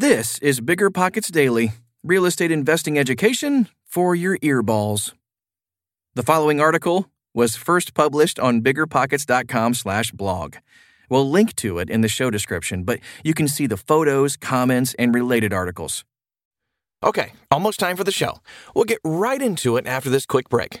This is Bigger Pockets Daily, real estate investing education for your earballs. The following article was first published on biggerpockets.com/blog. We'll link to it in the show description, but you can see the photos, comments, and related articles. Okay, almost time for the show. We'll get right into it after this quick break.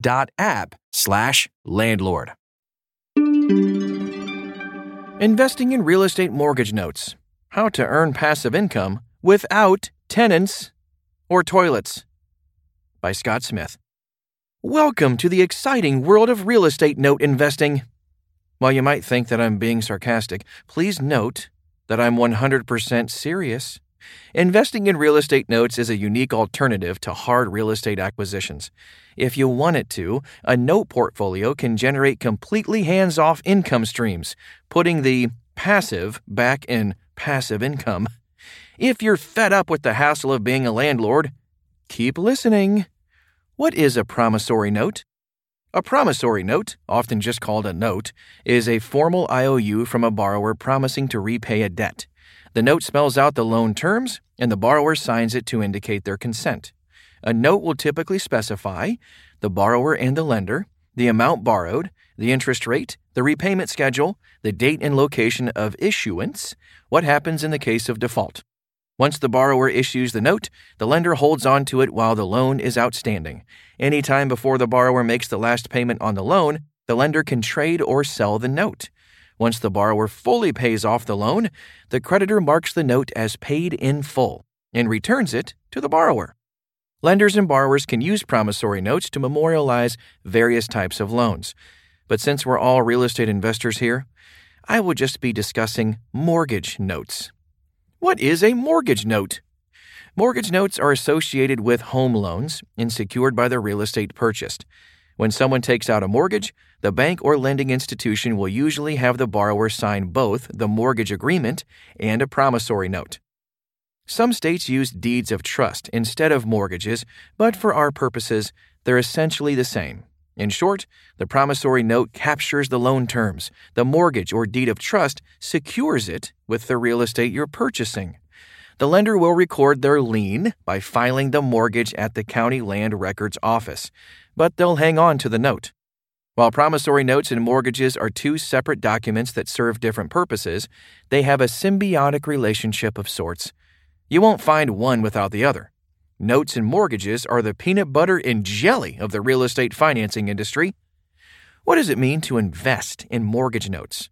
That's slash landlord. Investing in real estate mortgage notes. How to earn passive income without tenants or toilets. By Scott Smith. Welcome to the exciting world of real estate note investing. While you might think that I'm being sarcastic, please note that I'm 100% serious. Investing in real estate notes is a unique alternative to hard real estate acquisitions. If you want it to, a note portfolio can generate completely hands off income streams, putting the passive back in passive income. If you're fed up with the hassle of being a landlord, keep listening. What is a promissory note? A promissory note, often just called a note, is a formal IOU from a borrower promising to repay a debt. The note spells out the loan terms, and the borrower signs it to indicate their consent. A note will typically specify the borrower and the lender, the amount borrowed, the interest rate, the repayment schedule, the date and location of issuance, what happens in the case of default. Once the borrower issues the note, the lender holds on to it while the loan is outstanding. Any time before the borrower makes the last payment on the loan, the lender can trade or sell the note. Once the borrower fully pays off the loan, the creditor marks the note as paid in full and returns it to the borrower. Lenders and borrowers can use promissory notes to memorialize various types of loans. But since we're all real estate investors here, I will just be discussing mortgage notes. What is a mortgage note? Mortgage notes are associated with home loans and secured by the real estate purchased. When someone takes out a mortgage, the bank or lending institution will usually have the borrower sign both the mortgage agreement and a promissory note. Some states use deeds of trust instead of mortgages, but for our purposes, they're essentially the same. In short, the promissory note captures the loan terms. The mortgage or deed of trust secures it with the real estate you're purchasing. The lender will record their lien by filing the mortgage at the county land records office but they'll hang on to the note. While promissory notes and mortgages are two separate documents that serve different purposes, they have a symbiotic relationship of sorts. You won't find one without the other. Notes and mortgages are the peanut butter and jelly of the real estate financing industry. What does it mean to invest in mortgage notes?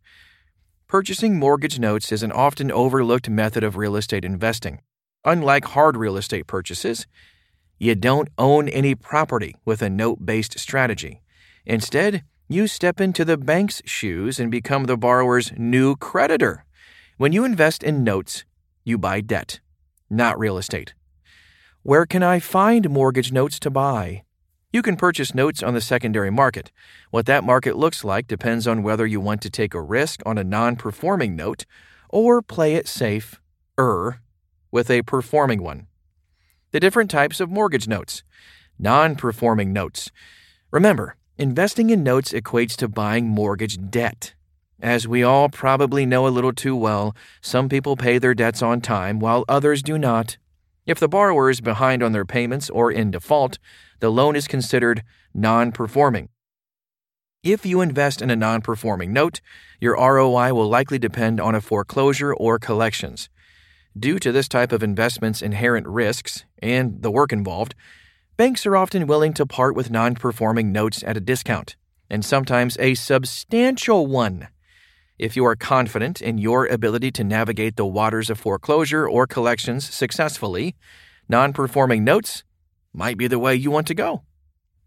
Purchasing mortgage notes is an often overlooked method of real estate investing. Unlike hard real estate purchases, you don't own any property with a note based strategy. Instead, you step into the bank's shoes and become the borrower's new creditor. When you invest in notes, you buy debt, not real estate. Where can I find mortgage notes to buy? You can purchase notes on the secondary market. What that market looks like depends on whether you want to take a risk on a non performing note or play it safe, er, with a performing one. The different types of mortgage notes. Non performing notes. Remember, investing in notes equates to buying mortgage debt. As we all probably know a little too well, some people pay their debts on time while others do not. If the borrower is behind on their payments or in default, the loan is considered non performing. If you invest in a non performing note, your ROI will likely depend on a foreclosure or collections. Due to this type of investment's inherent risks and the work involved, banks are often willing to part with non performing notes at a discount, and sometimes a substantial one. If you are confident in your ability to navigate the waters of foreclosure or collections successfully, non performing notes might be the way you want to go.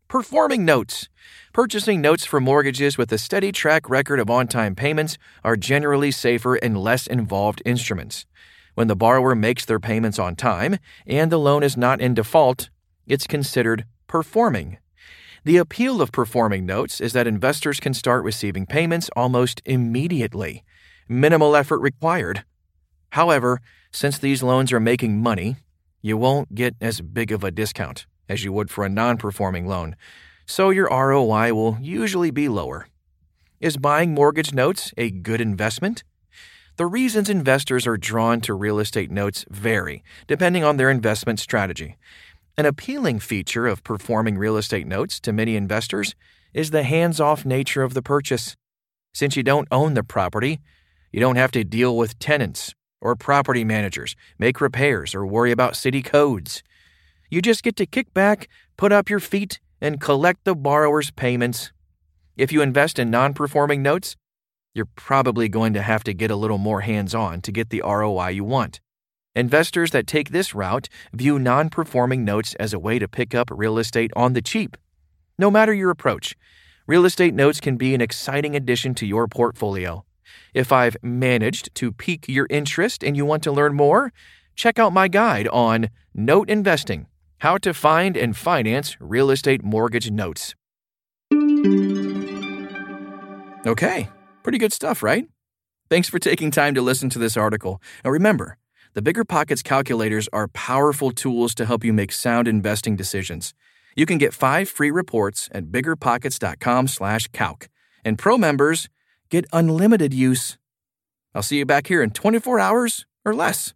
Performing notes. Purchasing notes for mortgages with a steady track record of on time payments are generally safer and less involved instruments. When the borrower makes their payments on time and the loan is not in default, it's considered performing. The appeal of performing notes is that investors can start receiving payments almost immediately. Minimal effort required. However, since these loans are making money, you won't get as big of a discount as you would for a non performing loan, so your ROI will usually be lower. Is buying mortgage notes a good investment? The reasons investors are drawn to real estate notes vary depending on their investment strategy. An appealing feature of performing real estate notes to many investors is the hands off nature of the purchase. Since you don't own the property, you don't have to deal with tenants or property managers, make repairs, or worry about city codes. You just get to kick back, put up your feet, and collect the borrower's payments. If you invest in non performing notes, you're probably going to have to get a little more hands on to get the ROI you want. Investors that take this route view non performing notes as a way to pick up real estate on the cheap. No matter your approach, real estate notes can be an exciting addition to your portfolio. If I've managed to pique your interest and you want to learn more, check out my guide on Note Investing How to Find and Finance Real Estate Mortgage Notes. Okay, pretty good stuff, right? Thanks for taking time to listen to this article. Now remember, the Bigger Pockets calculators are powerful tools to help you make sound investing decisions. You can get five free reports at biggerpockets.com/calc, and pro members get unlimited use. I'll see you back here in 24 hours or less.